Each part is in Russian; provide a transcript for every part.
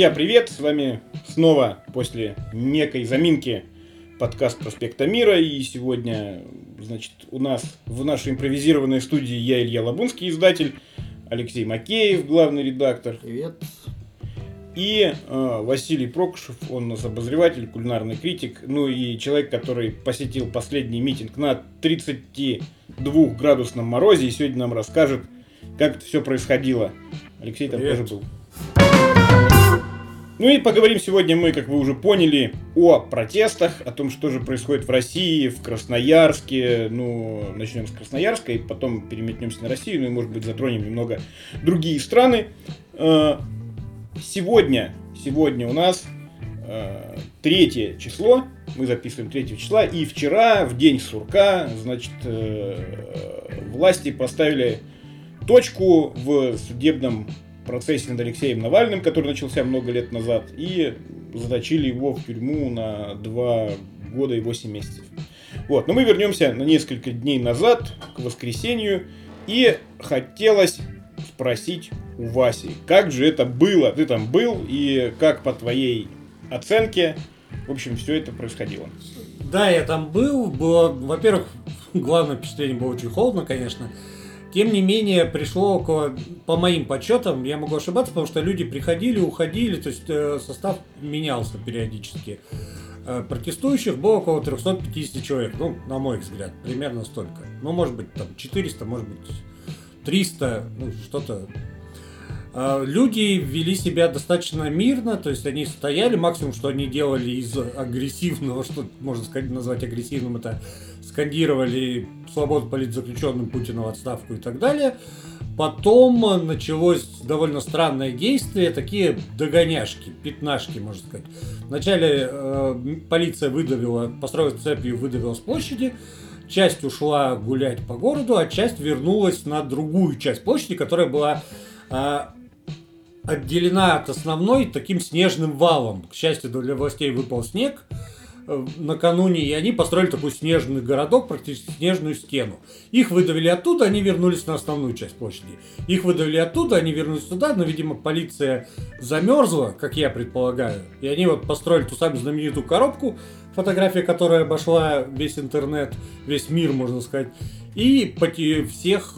Друзья, привет! С вами снова после некой заминки подкаст Проспекта Мира. И сегодня, значит, у нас в нашей импровизированной студии я, Илья Лабунский, издатель, Алексей Макеев, главный редактор. Привет. И э, Василий Прокушев, он у нас обозреватель, кулинарный критик, ну и человек, который посетил последний митинг на 32-градусном морозе и сегодня нам расскажет, как это все происходило. Алексей там Привет. тоже был. Ну и поговорим сегодня мы, как вы уже поняли, о протестах, о том, что же происходит в России, в Красноярске. Ну, начнем с Красноярска и потом переметнемся на Россию, ну и, может быть, затронем немного другие страны. Э, Сегодня, сегодня у нас э, третье число, мы записываем 3 числа, и вчера, в день сурка, значит, э, власти поставили точку в судебном процессе над Алексеем Навальным, который начался много лет назад, и заточили его в тюрьму на 2 года и 8 месяцев. Вот, но мы вернемся на несколько дней назад, к воскресенью, и хотелось спросить у Васи, как же это было, ты там был, и как по твоей оценке, в общем, все это происходило. Да, я там был. Было, во-первых, главное впечатление было очень холодно, конечно. Тем не менее, пришло около, по моим подсчетам, я могу ошибаться, потому что люди приходили, уходили, то есть э, состав менялся периодически. Э, протестующих было около 350 человек, ну, на мой взгляд, примерно столько. Ну, может быть, там 400, может быть, 300, ну, что-то А, Люди вели себя достаточно мирно, то есть они стояли, максимум, что они делали из агрессивного, что можно сказать, назвать агрессивным, это скандировали свободу политзаключенным Путина в отставку и так далее. Потом началось довольно странное действие, такие догоняшки, пятнашки, можно сказать. Вначале э, полиция выдавила, построила цепью, выдавила с площади, часть ушла гулять по городу, а часть вернулась на другую часть площади, которая была а, отделена от основной таким снежным валом. К счастью, для властей выпал снег э, накануне, и они построили такой снежный городок, практически снежную стену. Их выдавили оттуда, они вернулись на основную часть площади. Их выдавили оттуда, они вернулись туда, но, видимо, полиция замерзла, как я предполагаю. И они вот построили ту самую знаменитую коробку, фотография которая обошла весь интернет, весь мир, можно сказать. И всех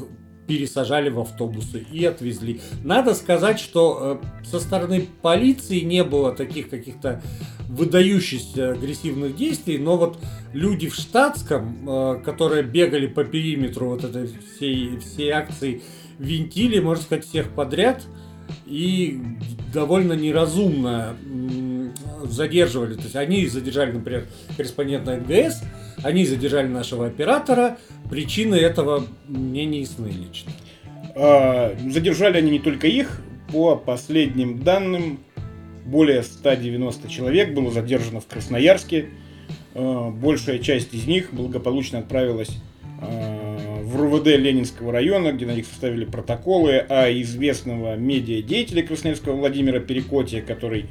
пересажали в автобусы и отвезли. Надо сказать, что э, со стороны полиции не было таких каких-то выдающихся агрессивных действий, но вот люди в штатском, э, которые бегали по периметру вот этой всей, всей акции, винтили, можно сказать, всех подряд и довольно неразумно задерживали. То есть они задержали, например, корреспондента НГС, они задержали нашего оператора. Причины этого мне не ясны лично. А, Задержали они не только их, по последним данным, более 190 человек было задержано в Красноярске. А, Большая часть из них благополучно отправилась а, в РУВД Ленинского района, где на них составили протоколы, а известного медиадеятеля Красноярского Владимира Перекотия, который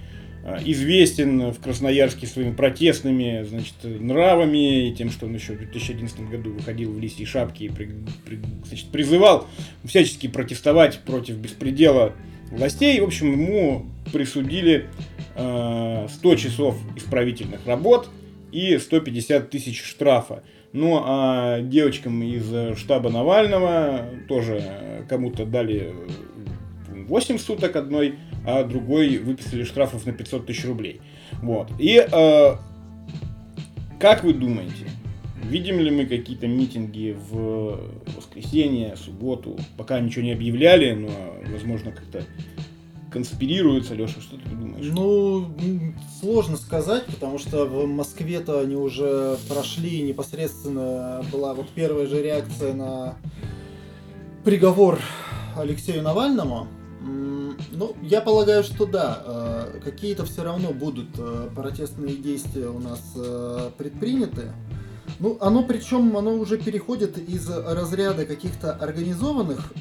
известен в Красноярске своими протестными значит, нравами и тем, что он еще в 2011 году выходил в лисьей шапке и при- при- значит, призывал всячески протестовать против беспредела властей. В общем, ему присудили э, 100 часов исправительных работ и 150 тысяч штрафа. Ну а девочкам из штаба Навального тоже кому-то дали э, 8 суток одной, а другой выписали штрафов на 500 тысяч рублей. Вот. И э, как вы думаете, видим ли мы какие-то митинги в воскресенье, субботу? Пока ничего не объявляли, но, возможно, как-то конспирируются. Леша, что ты думаешь? Ну, сложно сказать, потому что в Москве-то они уже прошли непосредственно, была вот первая же реакция на приговор Алексею Навальному. Ну, я полагаю, что да, э, какие-то все равно будут э, протестные действия у нас э, предприняты. Ну, оно причем, оно уже переходит из разряда каких-то организованных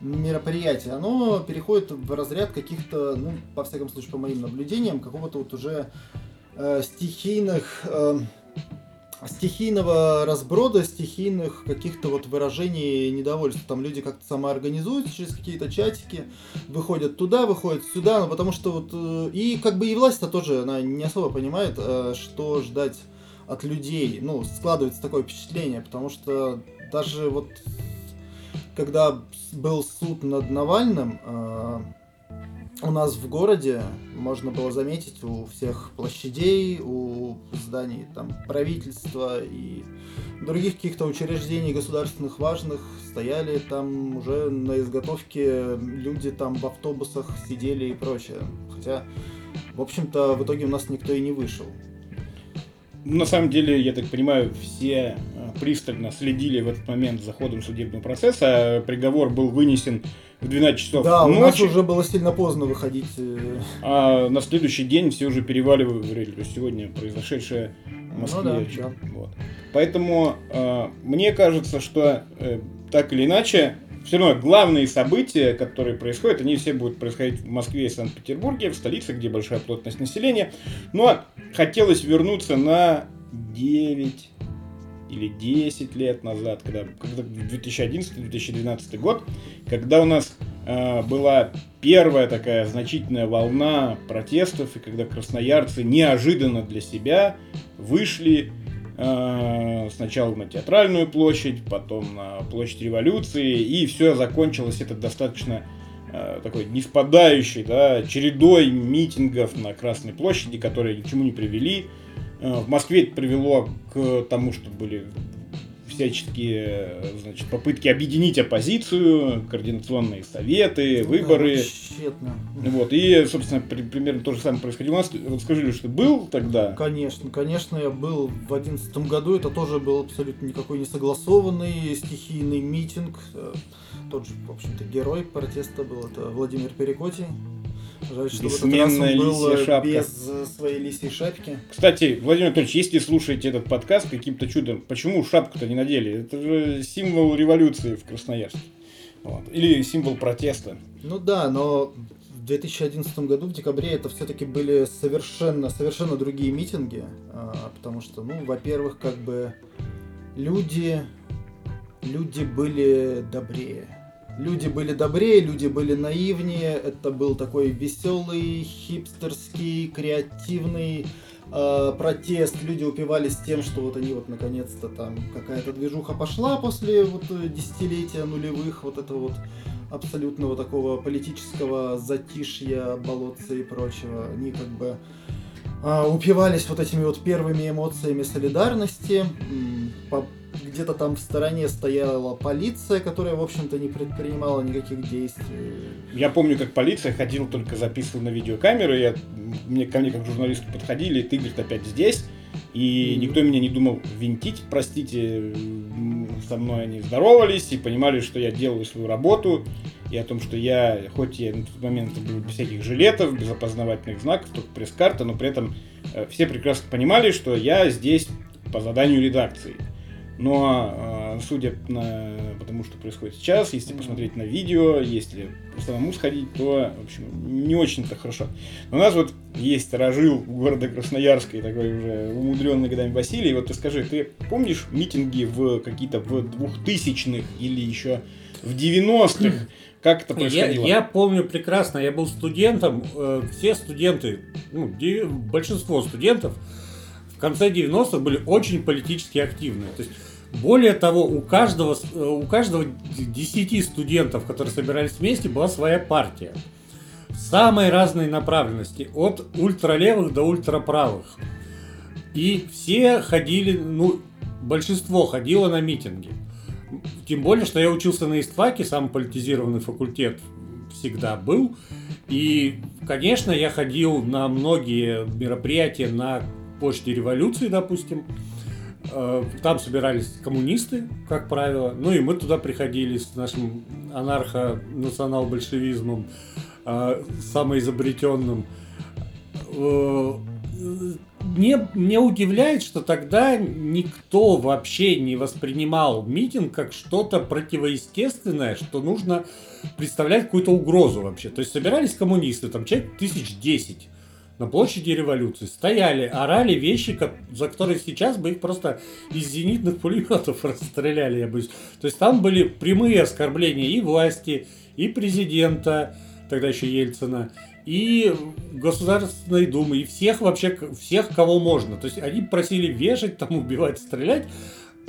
мероприятий, оно переходит в разряд каких-то, ну, по всяком случае, по моим наблюдениям, какого-то вот уже стихийных стихийного разброда, стихийных каких-то вот выражений недовольства. Там люди как-то самоорганизуются через какие-то чатики, выходят туда, выходят сюда, ну потому что вот... Э, и как бы и власть-то тоже, она не особо понимает, э, что ждать от людей. Ну, складывается такое впечатление, потому что даже вот когда был суд над Навальным, э, у нас в городе можно было заметить у всех площадей, у зданий там, правительства и других каких-то учреждений государственных важных стояли там уже на изготовке люди там в автобусах сидели и прочее. Хотя, в общем-то, в итоге у нас никто и не вышел. На самом деле, я так понимаю, все э, пристально следили в этот момент за ходом судебного процесса. Приговор был вынесен в 12 часов да, ночи. у нас уже было сильно поздно выходить. Э. А на следующий день все уже переваливали, то есть сегодня произошедшее в Москве. Ну, да, да. Вот. Поэтому э, мне кажется, что э, так или иначе, все равно главные события, которые происходят, они все будут происходить в Москве и Санкт-Петербурге, в столице, где большая плотность населения. Но хотелось вернуться на 9 или 10 лет назад, когда, когда 2011-2012 год, когда у нас э, была первая такая значительная волна протестов, и когда красноярцы неожиданно для себя вышли э, сначала на театральную площадь, потом на площадь революции, и все закончилось это достаточно э, такой неспадающей да, чередой митингов на Красной площади, которые ни к чему не привели. Э, в Москве это привело к тому, что были всяческие значит, попытки объединить оппозицию, координационные советы, выборы. Тщетно. Вот, и, собственно, при, примерно то же самое происходило у нас. Вот скажи, что ты был тогда? Конечно, конечно, я был в одиннадцатом году. Это тоже был абсолютно никакой не согласованный стихийный митинг. Э, тот же, в общем-то, герой протеста был, это Владимир Перекотий. Жаль, что Бессменная лисья шапка. без э, своей лисьей шапки. Кстати, Владимир Анатольевич, если слушаете этот подкаст каким-то чудом, почему шапку-то не надели? Это же символ революции в Красноярске. Вот. Или символ протеста. Ну да, но в 2011 году, в декабре, это все-таки были совершенно, совершенно другие митинги. А, потому что, ну, во-первых, как бы люди, люди были добрее люди были добрее, люди были наивнее. Это был такой веселый, хипстерский, креативный э, протест. Люди упивались тем, что вот они вот наконец-то там какая-то движуха пошла после вот десятилетия нулевых, вот этого вот абсолютного такого политического затишья, болотца и прочего. Они как бы э, упивались вот этими вот первыми эмоциями солидарности, где-то там в стороне стояла полиция, которая, в общем-то, не предпринимала никаких действий. Я помню, как полиция ходила, только записывала на видеокамеры, я, мне, ко мне как журналисту подходили, ты, говорит, опять здесь, и mm-hmm. никто меня не думал винтить, простите, со мной они здоровались и понимали, что я делаю свою работу, и о том, что я, хоть я на тот момент был без всяких жилетов, без опознавательных знаков, только пресс-карта, но при этом э, все прекрасно понимали, что я здесь по заданию редакции. Но а, судя на потому, что происходит сейчас, если посмотреть на видео, если самому сходить, то, в общем, не очень-то хорошо. Но у нас вот есть сторожил города Красноярска и такой уже умудренный годами Василий. Вот ты скажи, ты помнишь митинги в какие-то в двухтысячных или еще в 90-х? Как это происходило? Я, я помню прекрасно, я был студентом, э, все студенты, ну, большинство студентов в конце 90-х были очень политически активные. То есть более того, у каждого, э, у каждого 10 студентов, которые собирались вместе, была своя партия. Самой разной направленности, от ультралевых до ультраправых. И все ходили, ну, большинство ходило на митинги. Тем более, что я учился на ИСТФАКе, самый политизированный факультет всегда был. И, конечно, я ходил на многие мероприятия на почте революции, допустим. Э, там собирались коммунисты, как правило. Ну и мы туда приходили с нашим анархо-национал-большевизмом, э, самоизобретенным. Э, мне, мне удивляет, что тогда никто вообще не воспринимал митинг как что-то противоестественное, что нужно представлять какую-то угрозу вообще. То есть собирались коммунисты, там человек тысяч десять на площади революции стояли, орали вещи, за которые сейчас бы их просто из зенитных пулеметов расстреляли, я боюсь. То есть там были прямые оскорбления и власти, и президента, тогда еще Ельцина, и Государственной Думы, и всех вообще, всех, кого можно. То есть они просили вешать, там убивать, стрелять.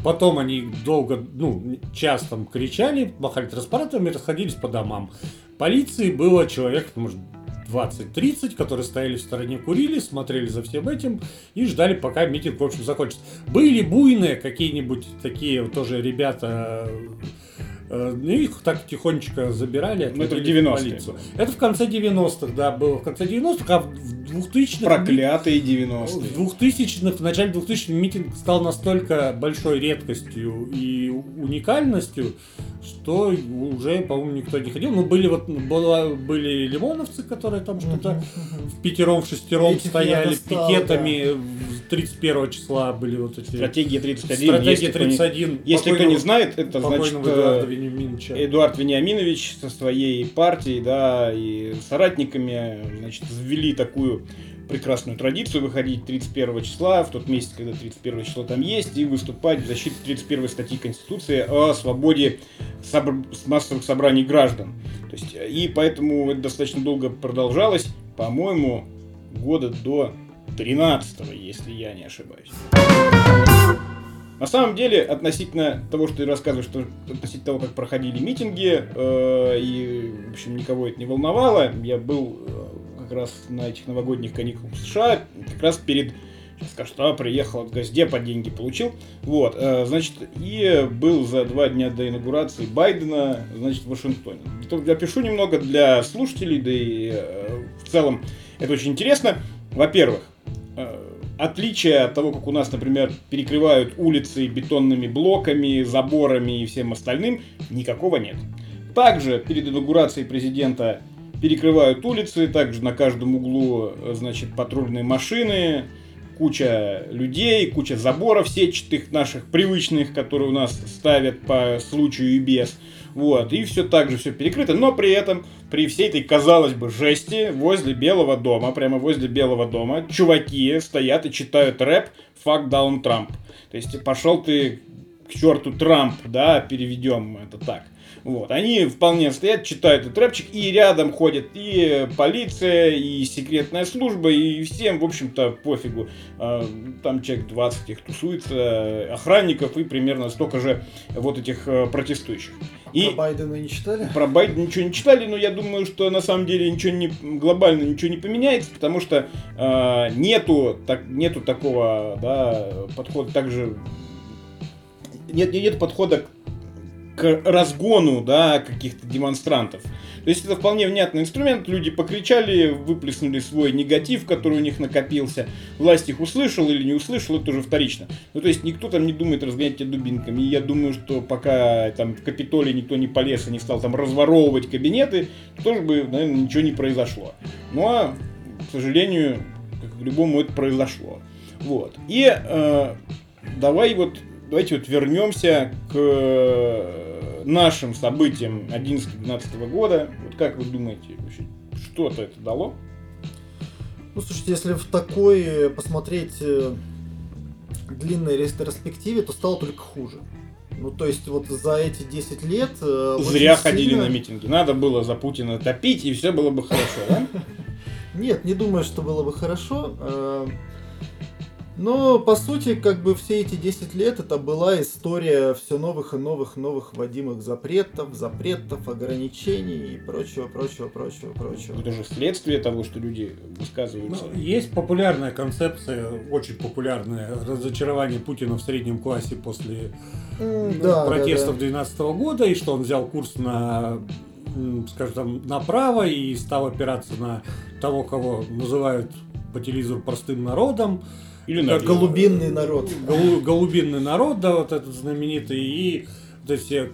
Потом они долго, ну, час там кричали, махали транспарантами, расходились по домам. Полиции было человек, может, 20-30, которые стояли в стороне, курили, смотрели за всем этим и ждали, пока митинг, в общем, закончится. Были буйные какие-нибудь такие тоже ребята ну, их так тихонечко забирали. Ну, это в 90-е. Это в конце 90-х, да, было в конце 90-х, а в 2000-х... Проклятые 90-е. В 2000-х, в начале 2000-х митинг стал настолько большой редкостью и уникальностью, что уже, по-моему, никто не ходил. Ну, были вот, было, были лимоновцы, которые там что-то в пятером, в шестером Этих стояли достал, пикетами. Да. 31 числа были вот эти... Стратегия 31. Стратегия если 31. Кто не, если кто не знает, это значит... Эдуарда Вениаминовича. Эдуард Вениаминович со своей партией, да, и соратниками, значит, ввели такую прекрасную традицию выходить 31 числа, в тот месяц, когда 31 число там есть, и выступать в защиту 31 статьи Конституции о свободе собр... массовых собраний граждан. То есть, и поэтому это достаточно долго продолжалось, по-моему, года до 13 если я не ошибаюсь. На самом деле, относительно того, что ты рассказываешь, что относительно того, как проходили митинги, э, и, в общем, никого это не волновало, я был э, как раз на этих новогодних каникулах в США, как раз перед скажу, что приехал от Газдепа, деньги получил. Вот, э, значит, и был за два дня до инаугурации Байдена, значит, в Вашингтоне. Я пишу немного для слушателей, да и э, в целом это очень интересно. Во-первых, э, отличие от того, как у нас, например, перекрывают улицы бетонными блоками, заборами и всем остальным, никакого нет. Также перед инаугурацией президента перекрывают улицы, также на каждом углу, значит, патрульные машины, куча людей, куча заборов сетчатых наших привычных, которые у нас ставят по случаю и без. Вот, и все так же все перекрыто, но при этом, при всей этой, казалось бы, жести, возле Белого дома, прямо возле Белого дома, чуваки стоят и читают рэп «Fuck down Trump». То есть, пошел ты к черту Трамп, да, переведем это так. Вот. Они вполне стоят, читают этот рэпчик, и рядом ходят и полиция, и секретная служба, и всем, в общем-то, пофигу. А, там человек 20 их тусуется, охранников, и примерно столько же вот этих э, протестующих. И про Байдена не читали? Про Байдена ничего не читали, но я думаю, что на самом деле ничего не глобально ничего не поменяется, потому что э, нету так нету такого да, подхода также нет нет подхода к разгону, да, каких-то демонстрантов. То есть это вполне внятный инструмент, люди покричали, выплеснули свой негатив, который у них накопился, власть их услышала или не услышала, это уже вторично. Ну то есть никто там не думает разгонять тебя дубинками, и я думаю, что пока там в Капитолии никто не полез и не стал там разворовывать кабинеты, тоже бы, наверное, ничего не произошло. Ну а, к сожалению, как к любому это произошло. Вот. И э, давай вот давайте вот вернемся к э, нашим событиям 11-12 года. Вот как вы думаете, что-то это дало? Ну, слушайте, если в такой посмотреть э, длинной ретроспективе, то стало только хуже. Ну, то есть, вот за эти 10 лет... Э, Зря ходили сильно... на митинги. Надо было за Путина топить, и все было бы хорошо, да? Нет, не думаю, что было бы хорошо. Но, по сути, как бы все эти 10 лет это была история все новых и новых новых вводимых запретов, запретов, ограничений и прочего, прочего, прочего, прочего. Это же следствие того, что люди высказываются. Ну, есть популярная концепция, очень популярная, разочарование Путина в среднем классе после mm, да, протестов 2012 да, да. года, и что он взял курс на скажем там, направо и стал опираться на того, кого называют по телевизору простым народом. Или на голубинный народ. голубинный народ, да, вот этот знаменитый. И вот эти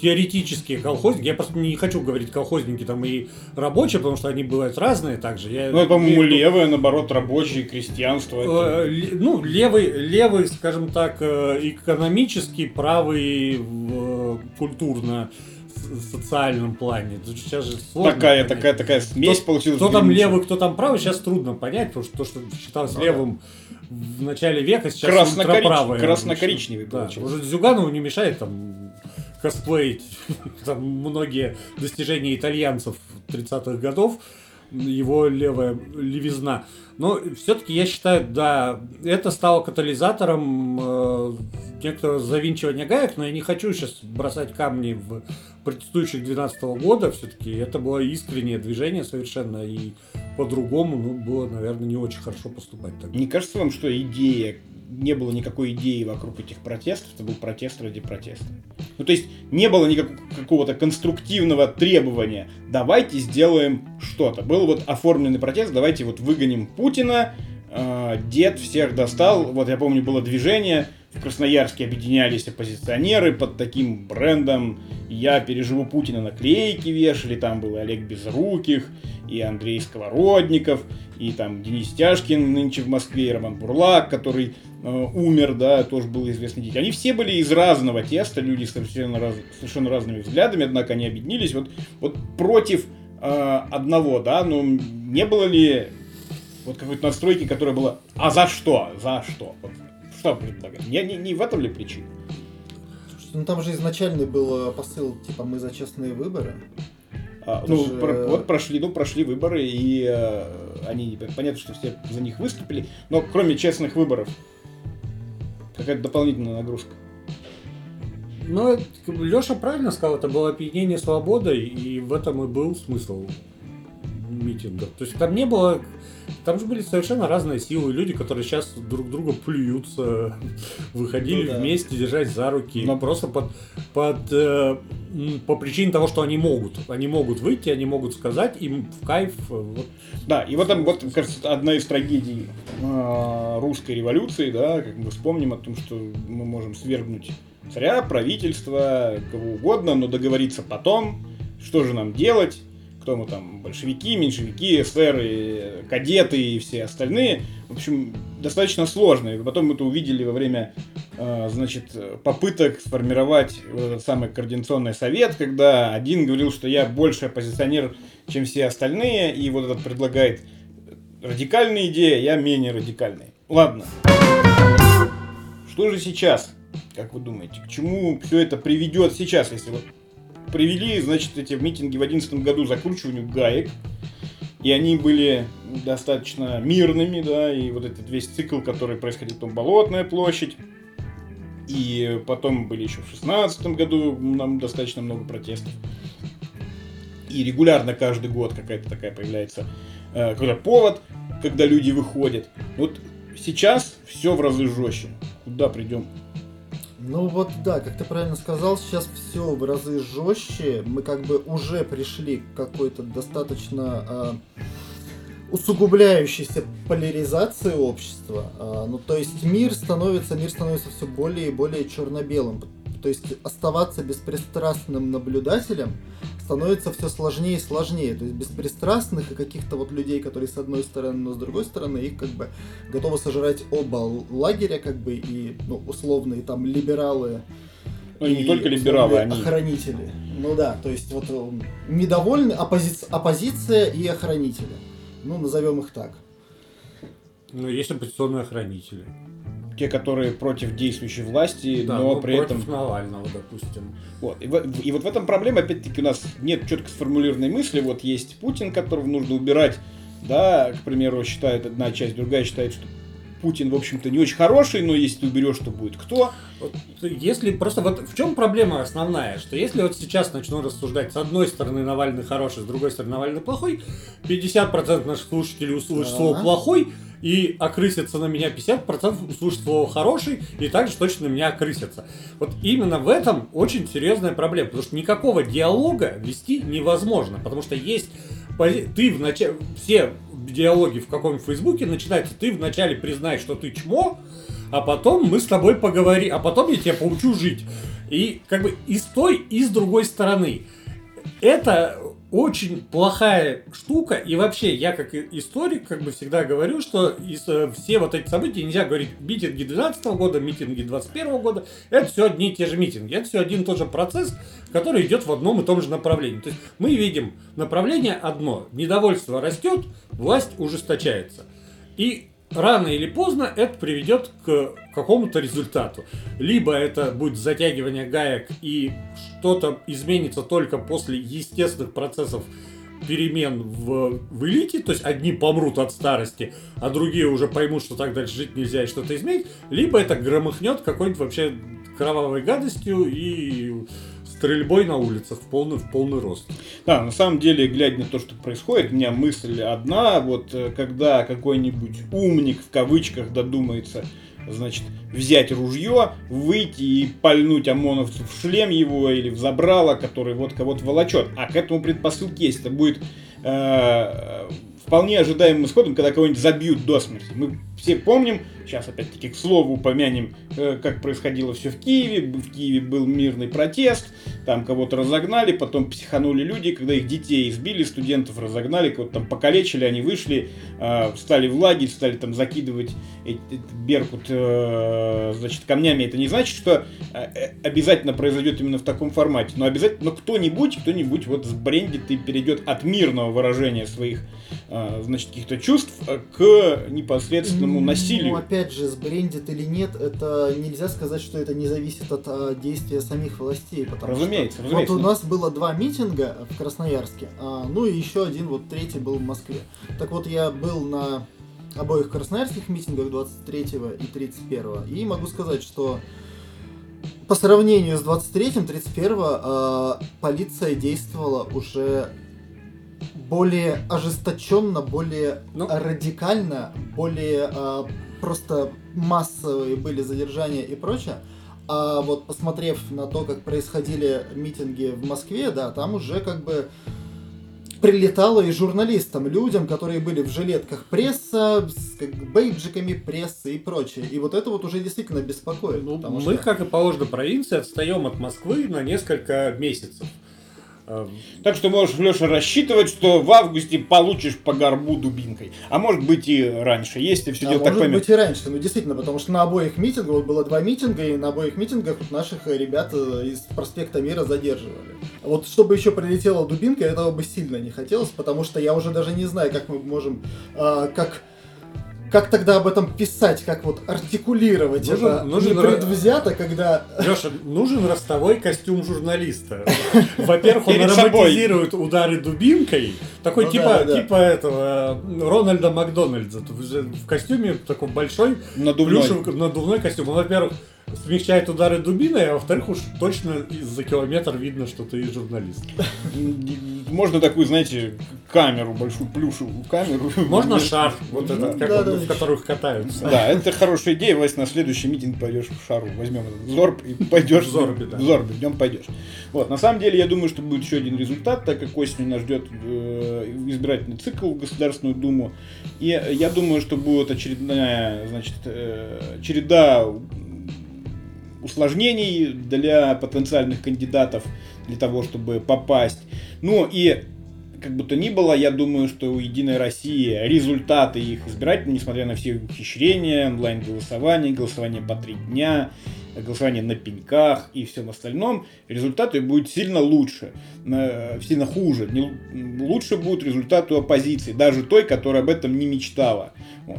теоретические колхозники, я просто не хочу говорить колхозники там и рабочие, потому что они бывают разные также. Я, ну, это, по-моему, левые, наоборот, рабочие, крестьянство. Э, ну, левый, левый, скажем так, э, экономический, правый в в социальном плане. Сейчас же сложно Такая, понять. такая, такая смесь кто, получилась. Кто там левый, кто там правый, сейчас трудно понять, потому что то, что считалось Ну да. левым в начале века, сейчас Красно-корич- красно-коричневый Да, получился. уже Зюганову не мешает там косплеить там многие достижения итальянцев 30-х годов, его левая левизна. Но все-таки я считаю, да, это стало катализатором э, некоторого завинчивания гаек, но я не хочу сейчас бросать камни в протестующих 12 года. Все-таки это было искреннее движение совершенно, и по-другому ну, было, наверное, не очень хорошо поступать тогда. Не кажется вам, что идея, не было никакой идеи вокруг этих протестов, это был протест ради протеста? Ну, то есть, не было никакого какого-то конструктивного требования, давайте сделаем что-то. Был вот оформленный протест, давайте вот выгоним Путина, э, дед всех достал, вот я помню, было движение, в Красноярске объединялись оппозиционеры под таким брендом «Я переживу Путина» наклейки вешали, там был Олег Безруких, и Андрей Сковородников, и там Денис Тяжкин нынче в Москве, и Роман Бурлак, который э, умер, да, тоже был известный деятель. Они все были из разного теста, люди с совершенно, раз- совершенно разными взглядами, однако они объединились вот, вот против э, одного, да, но не было ли вот какой-то настройки, которая была «А за что? За что?» Вот что предлагать? Не, не, не в этом ли причина? Слушайте, Ну там же изначальный был э, посыл, типа, мы за честные выборы. А, Это ну, же- про- вот прошли, ну, прошли выборы, и э, они, понятно, что все за них выступили, но кроме честных выборов, какая-то дополнительная нагрузка. Ну, Леша правильно сказал, это было опьянение свободой, и в этом и был смысл митинга. То есть там не было... Там же были совершенно разные силы, люди, которые сейчас друг друга плюются, выходили Ну да. вместе, держась за руки, Но- просто под, под, э, по причине того, что они могут. Они могут выйти, они могут сказать, им в кайф. э, Вот. Да, и вот, там, вот кажется, одна из трагедий э, русской революции, да, как мы вспомним о том, что мы можем свергнуть царя, правительство, кого угодно, но договориться потом, что же нам делать, кто мы там, большевики, меньшевики, эсеры, кадеты и все остальные. В общем, достаточно сложно. И потом мы это увидели во время, э, значит, попыток сформировать вот этот самый координационный совет, когда один говорил, что я больше оппозиционер, чем все остальные, и вот этот предлагает радикальные идеи, а я менее радикальный. Ладно. Что же сейчас, как вы думаете, к чему все это приведет сейчас, если вот привели, значит, эти митинги в 2011 году закручиванию гаек, и они были достаточно мирными, да, и вот этот весь цикл, который происходил, там Болотная площадь, и потом были еще в 2016 году нам достаточно много протестов. И регулярно каждый год какая-то такая появляется э, какой-то повод, когда люди выходят. Вот сейчас все в разы жестче. Куда придем? Ну вот да, как ты правильно сказал, сейчас все в разы жестче. Мы как бы уже пришли к какой-то достаточно а, усугубляющейся поляризации общества. А, ну то есть мир становится, мир становится все более и более черно-белым. То есть оставаться беспристрастным наблюдателем становится все сложнее и сложнее. То есть беспристрастных и каких-то вот людей, которые с одной стороны, но с другой стороны, их как бы готовы сожрать оба лагеря, как бы, и, ну, условные там либералы. Ну, и не только либералы, они... Охранители. Ну да, то есть вот э, недовольны оппози- оппозиция и охранители. Ну, назовем их так. Ну, есть оппозиционные охранители. Те, которые против действующей власти, Да, но ну, при против этом... Навального, допустим. Вот. И, и вот в этом проблема, опять-таки, у нас нет четко сформулированной мысли. Вот есть Путин, которого нужно убирать, да, к примеру, считает одна часть, другая считает, что Путин, в общем-то, не очень хороший, но если ты уберешь, то будет кто? Вот, если просто вот в чем проблема основная, что если вот сейчас начну рассуждать, с одной стороны Навальный хороший, с другой стороны Навальный плохой, 50% наших слушателей услышат слово плохой и окрысятся на меня, 50% услышат слово хороший и также точно на меня окрысятся. Вот именно в этом очень серьезная проблема, потому что никакого диалога вести невозможно, потому что есть ты в начале, все диалоги в каком-нибудь фейсбуке начинаются, ты вначале признай, что ты чмо, а потом мы с тобой поговорим, а потом я тебя поучу жить. И как бы и с той, и с другой стороны. Это очень плохая штука. И вообще, я как историк как бы всегда говорю, что из, э, все вот эти события нельзя говорить митинги 12 года, митинги 21 года. Это все одни и те же митинги. Это все один и тот же процесс, который идет в одном и том же направлении. То есть мы видим направление одно. Недовольство растет, власть ужесточается. И рано или поздно это приведет к какому-то результату. Либо это будет затягивание гаек и что-то изменится только после естественных процессов перемен в, в элите, то есть одни помрут от старости, а другие уже поймут, что так дальше жить нельзя и что-то изменить, либо это громыхнет какой-нибудь вообще кровавой гадостью и стрельбой на улицах в полный, в полный рост. Да, на самом деле, глядя на то, что происходит, у меня мысль одна, вот э, когда какой-нибудь умник в кавычках додумается значит, взять ружье, выйти и пальнуть ОМОНовцу в шлем его или в забрало, который вот кого-то волочет. А к этому предпосылки есть. Это будет э, вполне ожидаемым исходом, когда кого-нибудь забьют до смерти. Мы все помним, сейчас опять-таки к слову упомянем, э, как происходило все в Киеве. В Киеве был мирный протест, там кого-то разогнали, потом психанули люди, когда их детей избили, студентов разогнали, кого-то там покалечили, они вышли, э, встали в лагерь, стали там закидывать Беркут э, значит, камнями. Это не значит, что обязательно произойдет именно в таком формате, но обязательно, но кто-нибудь, кто-нибудь вот сбрендит и перейдет от мирного выражения своих значит, каких-то чувств к непосредственному этому насилию. Ну, опять же, сбрендит или нет, это нельзя сказать, что это не зависит от а, действия самих властей. Потому разумеется, что разумеется. Вот у нас было два митинга в Красноярске, а, ну и еще один, вот третий был в Москве. Так вот, я был на обоих красноярских митингах 23 и 31 и могу сказать, что по сравнению с 23-м, 31 э, полиция действовала уже более ожесточенно, более ну. радикально, более э, просто массовые были задержания и прочее. А вот посмотрев на то, как происходили митинги в Москве, да, там уже как бы прилетало и журналистам, людям, которые были в жилетках пресса, с как, бейджиками прессы и прочее. И вот это вот уже действительно беспокоит. Ну, мы, что... как и положено провинции, отстаем от Москвы на несколько месяцев. Так что можешь, Леша, рассчитывать, что в августе получишь по горбу дубинкой. А может быть и раньше, если все а дело так может быть и раньше, ну действительно, потому что на обоих митингах, вот было два митинга, и на обоих митингах вот наших ребят э, из проспекта Мира задерживали. Вот чтобы еще прилетела дубинка, этого бы сильно не хотелось, потому что я уже даже не знаю, как мы можем, э, как как тогда об этом писать, как вот артикулировать? Нужен, это нужен непредвзято, когда... Леша, нужен ростовой костюм журналиста. Во-первых, он романтизирует удары дубинкой, такой ну, типа, да, типа этого Рональда Макдональдса, в костюме такой большой, надувной, надувной костюм. Он, во-первых, смягчает удары дубиной, а во-вторых, уж точно за километр видно, что ты журналист. Можно такую, знаете, камеру, большую плюшевую камеру. Можно шар, вот этот, как да. в которых катаются. Да, это хорошая идея, Вась, на следующий митинг пойдешь в шару, возьмем этот зорб и пойдешь. В зорбе, да. В зорбе, днем пойдешь. Вот, на самом деле, я думаю, что будет еще один результат, так как осенью нас ждет э, избирательный цикл в Государственную Думу. И я думаю, что будет очередная, значит, э, череда усложнений для потенциальных кандидатов для того, чтобы попасть. Ну и как бы то ни было, я думаю, что у Единой России результаты их избирательных, несмотря на все ухищрения, онлайн-голосование, голосование по три дня, голосование на пеньках и всем остальном, результаты будут сильно лучше, сильно хуже. Лучше будут результаты оппозиции, даже той, которая об этом не мечтала.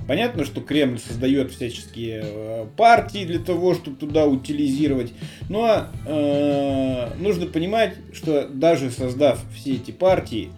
Понятно, что Кремль создает всяческие э, партии для того, чтобы туда утилизировать, но э, нужно понимать, что даже создав все эти партии,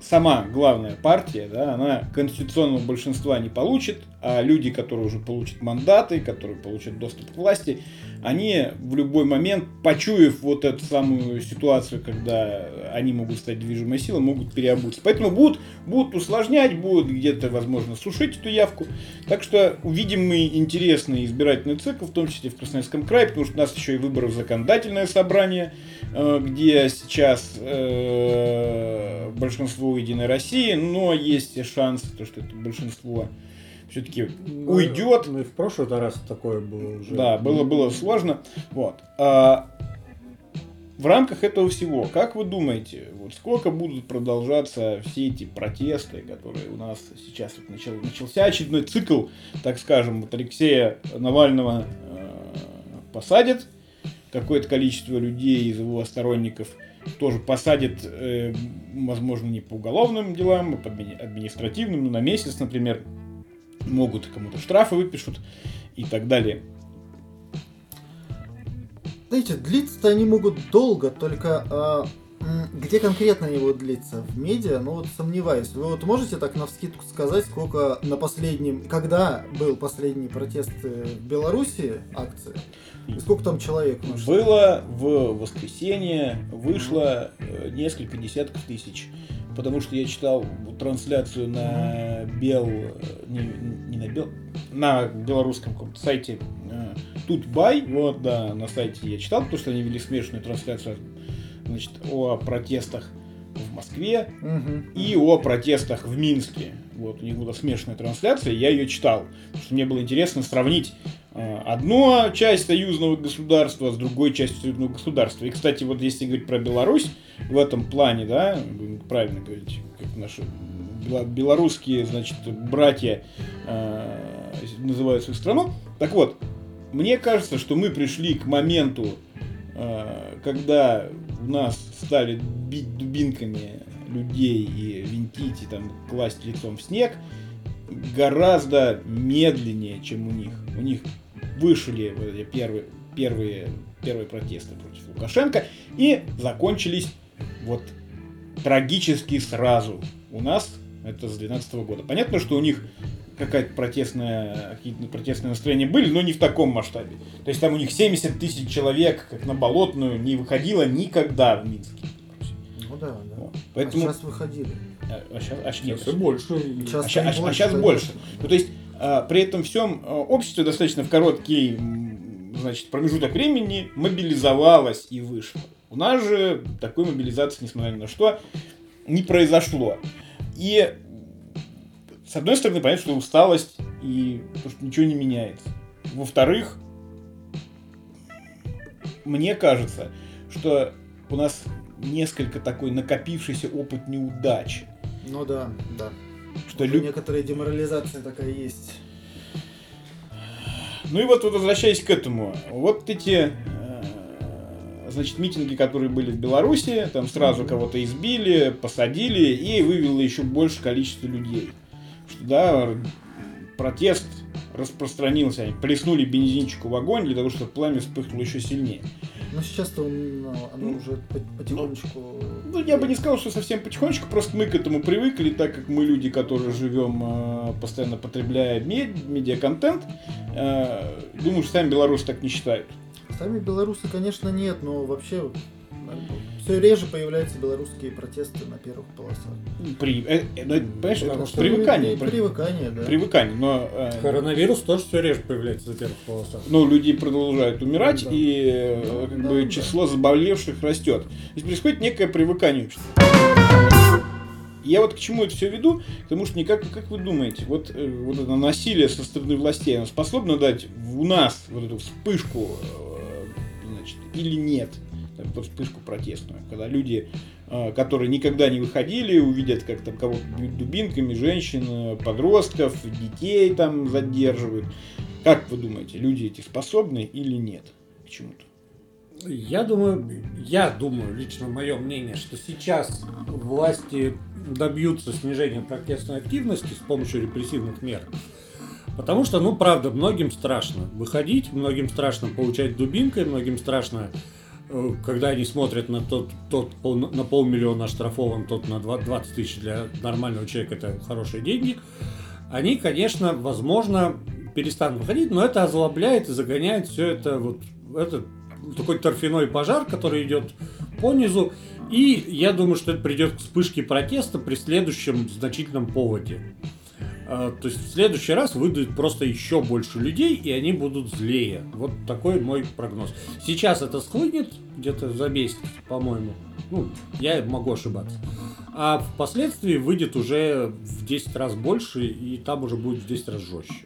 сама главная партия, да, она конституционного большинства не получит, а люди, которые уже получат мандаты, которые получат доступ к власти, они в любой момент, почуяв вот эту самую ситуацию, когда они могут стать движимой силой, могут переобуться. Поэтому будут, будут усложнять, будут где-то, возможно, сушить эту явку. Так что увидим мы интересный избирательный цикл, в том числе в Красноярском крае, потому что у нас еще и выборы в законодательное собрание, э, где сейчас э, большинство Единой России, но есть шанс, то, что это большинство все-таки ну, уйдет. Ну и в прошлый раз такое было уже. Да, было, было сложно. Вот. А, в рамках этого всего, как вы думаете, вот сколько будут продолжаться все эти протесты, которые у нас сейчас вот начал, начался очередной цикл, так скажем, вот Алексея Навального э, посадят, какое-то количество людей из его сторонников тоже посадят, э, возможно, не по уголовным делам, а по административным, ну, на месяц, например, могут кому-то штрафы выпишут и так далее. Знаете, длиться-то они могут долго, только а, где конкретно они будут длиться? В медиа? Ну вот сомневаюсь. Вы вот можете так на вскидку сказать, сколько на последнем, когда был последний протест э, в Беларуси акции? И сколько там человек? Может? Было в воскресенье, вышло mm-hmm. несколько десятков тысяч. Потому что я читал трансляцию на бел... Э, не, не на бел... На белорусском каком-то сайте Тут бай, вот, да, на сайте я читал, потому что они вели смешанную трансляцию значит, о протестах в Москве угу. и о протестах в Минске. Вот, у них была смешанная трансляция, я ее читал, потому что мне было интересно сравнить э, одну часть союзного государства с другой частью союзного государства. И, кстати, вот если говорить про Беларусь в этом плане, да, правильно говорить, как наши белорусские, значит, братья э, называют свою страну. Так вот, мне кажется, что мы пришли к моменту, э, когда у нас стали бить дубинками людей и винтить и там класть лицом в снег гораздо медленнее, чем у них. У них вышли первые, первые, первые протесты против Лукашенко и закончились вот трагически сразу. У нас это с 2012 года. Понятно, что у них какая-то протестная, какие-то протестные настроения были, но не в таком масштабе. То есть там у них 70 тысяч человек, как на Болотную, не выходило никогда в Минске. Да, да. Вот. Поэтому... А сейчас выходили. А, а сейчас, а, нет, сейчас больше. Сейчас а, а, больше, а сейчас больше. Ну, то есть а, при этом всем а, общество достаточно в короткий значит, промежуток времени мобилизовалось и вышло. У нас же такой мобилизации, несмотря ни на что, не произошло. И с одной стороны, понятно, что усталость и то, что ничего не меняется. Во-вторых, мне кажется, что у нас несколько такой накопившийся опыт неудач. Ну да, да. Что лю... некоторая деморализация такая есть. Ну и вот, вот возвращаясь к этому, вот эти э, значит, митинги, которые были в Беларуси, там сразу кого-то избили, посадили и вывело еще больше количество людей да, протест распространился, они плеснули бензинчику в огонь для того, чтобы пламя вспыхнуло еще сильнее. Но сейчас-то ну, оно уже потихонечку... Ну, я бы не сказал, что совсем потихонечку, просто мы к этому привыкли, так как мы люди, которые живем, э, постоянно потребляя мед, медиаконтент. Э, думаю, что сами белорусы так не считают. Сами белорусы, конечно, нет, но вообще все реже появляются белорусские протесты на первых полосах. При, э, э, ну, понимаешь, это что привыкание. При, привыкание, да. Привыкание, но... Э, Коронавирус тоже все реже появляется на первых полосах. Но люди продолжают умирать, да. и э, как да, бы да. число заболевших растет. То есть происходит некое привыкание общества. Я вот к чему это все веду, потому что никак, как вы думаете, вот, э, вот это насилие со стороны властей, оно способно дать у нас вот эту вспышку, э, значит, или нет? Эту вспышку протестную, когда люди, а, которые никогда не выходили, увидят, как там кого-то бьют дубинками, женщин, подростков, детей там задерживают. Как вы думаете, люди эти способны или нет к чему-то? Я думаю, я думаю, лично мое мнение, что сейчас власти добьются снижения протестной активности с помощью репрессивных мер. Потому что, ну, правда, многим страшно выходить, многим страшно получать дубинкой, многим страшно Э, когда они смотрят на тот, тот на полмиллиона оштрафован, тот на 20 тысяч для нормального человека, это хорошие деньги, они, конечно, возможно, перестанут выходить, но это озлобляет и загоняет все это вот этот такой торфяной пожар, который идет по низу. И я думаю, что это придет к вспышке протеста при следующем значительном поводе. А, то есть в следующий раз выйдут просто еще больше людей, и они будут злее. Вот такой мой прогноз. Сейчас это схлынет где-то за месяц, по-моему. Ну, я могу ошибаться. А впоследствии выйдет уже в 10 раз больше, и там уже будет в 10 раз жестче.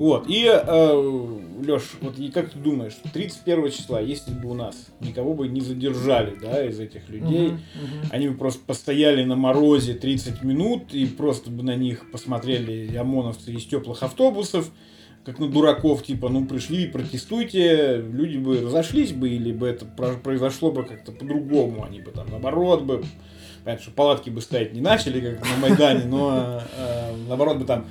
Вот, и, э, Леш, вот и как ты думаешь, 31 числа, если бы у нас никого бы не задержали, да, из этих людей, Мгм, мгм. они бы просто постояли на морозе 30 минут и просто бы на них посмотрели ОМОНовцы из теплых автобусов, как на дураков, типа, ну пришли, протестуйте, люди бы разошлись бы, или бы это про- произошло бы как-то по-другому, они бы там наоборот бы, понятно, что палатки бы ставить не начали, как на Майдане, но э, наоборот бы там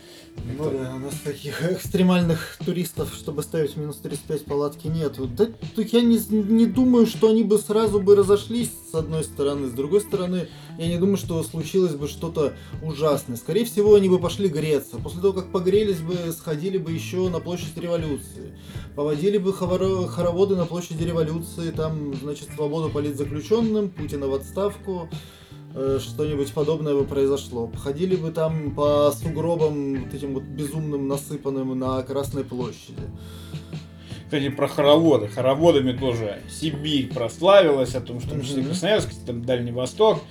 Ну да, у нас таких экстремальных туристов, чтобы ставить минус 35 палатки нету. Да, так я не, не думаю, что они бы сразу бы разошлись с одной стороны, с другой стороны, я не думаю, что случилось бы что-то ужасное. Скорее всего, они бы пошли греться. После того, как погрелись бы, сходили бы еще на площадь революции. Поводили бы хоро- хороводы на площади революции, там, значит, свободу политзаключенным, Путина в отставку э, что-нибудь подобное бы произошло. Ходили бы там по сугробам вот этим вот безумным насыпанным на Красной площади. Кстати, про хороводы. Хороводами тоже Сибирь прославилась, о том, что в числе. Красноярск, там Дальний Восток,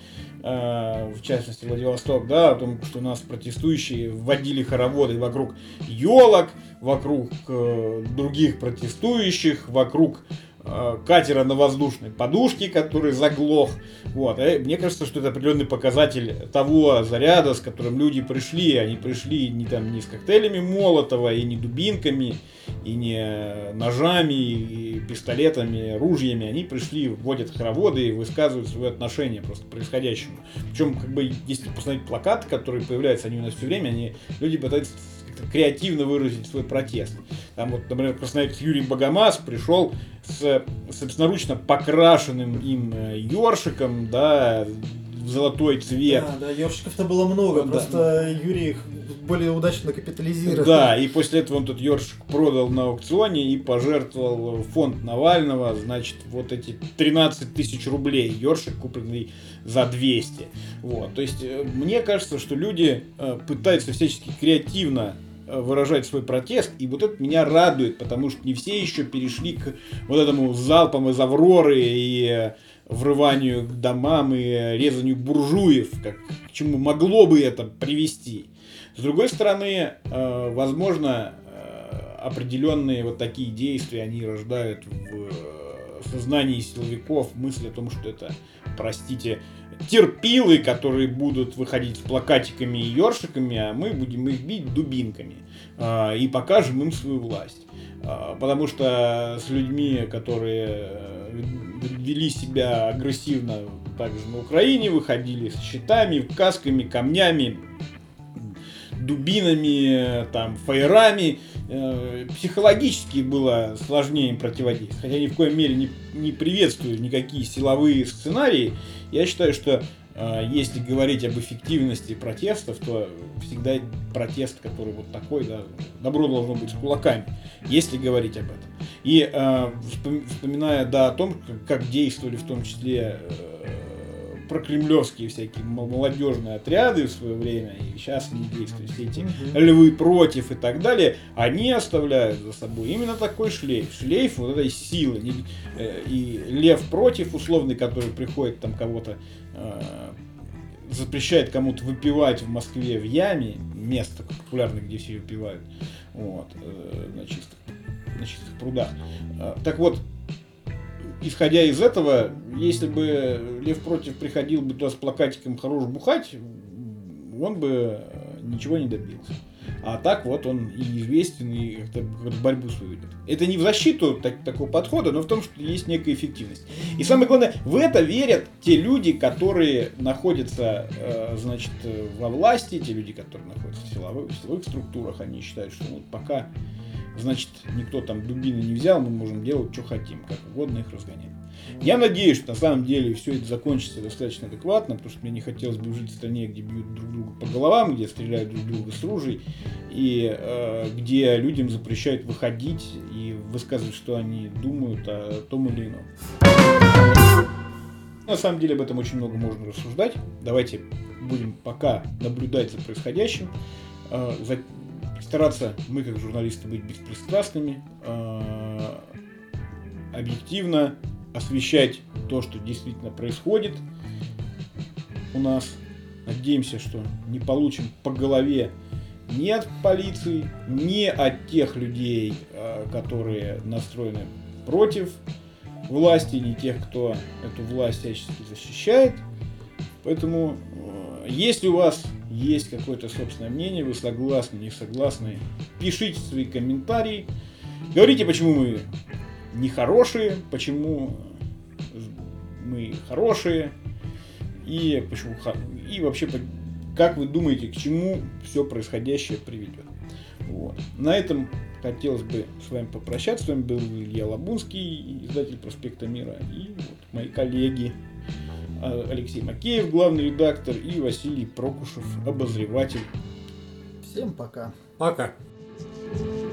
э, в частности Владивосток, да, о том, что у нас протестующие вводили хороводы вокруг елок, вокруг э, других протестующих, вокруг э, катера на воздушной подушке, который заглох. Вот. И мне кажется, что это определенный показатель того заряда, с которым люди пришли. Они пришли не, там, не с коктейлями Молотова и не дубинками, и не ножами, и пистолетами, ружьями. Они пришли, вводят хороводы и высказывают свое отношение просто к происходящему. Причем, как бы, если посмотреть плакаты, которые появляются, они у нас все время, они, люди пытаются креативно выразить свой протест. Там вот, например, красноярец Юрий Богомаз пришел с собственноручно покрашенным им э, ёршиком, да, в золотой цвет. Да, да, ёршиков-то было много, Да. просто Юрий их более удачно капитализировал. Да, и после этого он тут ёршик продал на аукционе и пожертвовал фонд Навального, значит, вот эти 13 тысяч рублей. Ёршик, купленный за 200. Вот, то есть, э, мне кажется, что люди э, пытаются всячески креативно выражать свой протест, и вот это меня радует, потому что не все еще перешли к вот этому залпам из Авроры и э, врыванию к домам и резанию буржуев, как, к чему могло бы это привести. С другой стороны, э, возможно, э, определенные вот такие действия, они рождают в э, сознании силовиков мысль о том, что это, простите, терпилы, которые будут выходить с плакатиками и ёршиками, а мы будем их бить дубинками э, и покажем им свою власть. А, Потому что с людьми, которые э, вели себя агрессивно также на Украине, выходили с щитами, касками, камнями, дубинами, там, фаерами, э, психологически было сложнее им противодействовать. Хотя ни в коем мере не, не приветствую никакие силовые сценарии. Я считаю, что э, если говорить об эффективности протестов, то всегда протест, который вот такой, да, добро должно быть с кулаками, если говорить об этом. И э, вспом- вспоминая, да, о том, как действовали в том числе э, прокремлевские всякие мол- молодежные отряды в свое время, и сейчас они действуют, все эти львы против и так далее, они оставляют за собой именно такой шлейф. Шлейф вот этой силы. Э, И лев против, условный, который приходит там кого-то э, запрещает кому-то выпивать в Москве в яме, место популярное, где все выпивают, вот, э, на чистых, на чистых прудах. Так вот, исходя из этого, если бы Лев Против приходил бы туда с плакатиком «Хорош бухать», он бы э, ничего не добился. А так вот он и известен, и как-то борьбу свою ведет. Это не в защиту так- такого подхода, но в том, что есть некая эффективность. И самое главное, в это верят те люди, которые находятся, э, значит, во власти, те люди, которые находятся в силовых, в силовых структурах, они считают, что вот пока, значит, никто там дубины не взял, мы можем делать, что хотим, как угодно их разгонять. Я надеюсь, что на самом деле все это закончится достаточно адекватно, потому что мне не хотелось бы жить в стране, где бьют друг друга по головам, где стреляют друг друга с ружей, и э, где людям запрещают выходить и высказывать, что они думают о том или ином. На самом деле об этом очень много можно рассуждать. Давайте будем пока наблюдать за происходящим, э, за- стараться мы как журналисты быть беспристрастными, э, объективно освещать то, что действительно происходит у нас. Надеемся, что не получим по голове ни от полиции, ни от тех людей, э, которые настроены против власти, ни тех, кто эту власть всячески защищает. Поэтому, э, если у вас есть какое-то собственное мнение, вы согласны, не согласны, пишите свои комментарии, говорите, почему мы нехорошие, почему мы хорошие, и почему и вообще как вы думаете, к чему все происходящее приведет. Вот. На этом хотелось бы с вами попрощаться. С вами был Илья Лабунский, издатель «Проспекта мира», и вот мои коллеги Алексей Макеев, главный редактор, и Василий Прокушев, обозреватель. Всем пока. Пока. thank you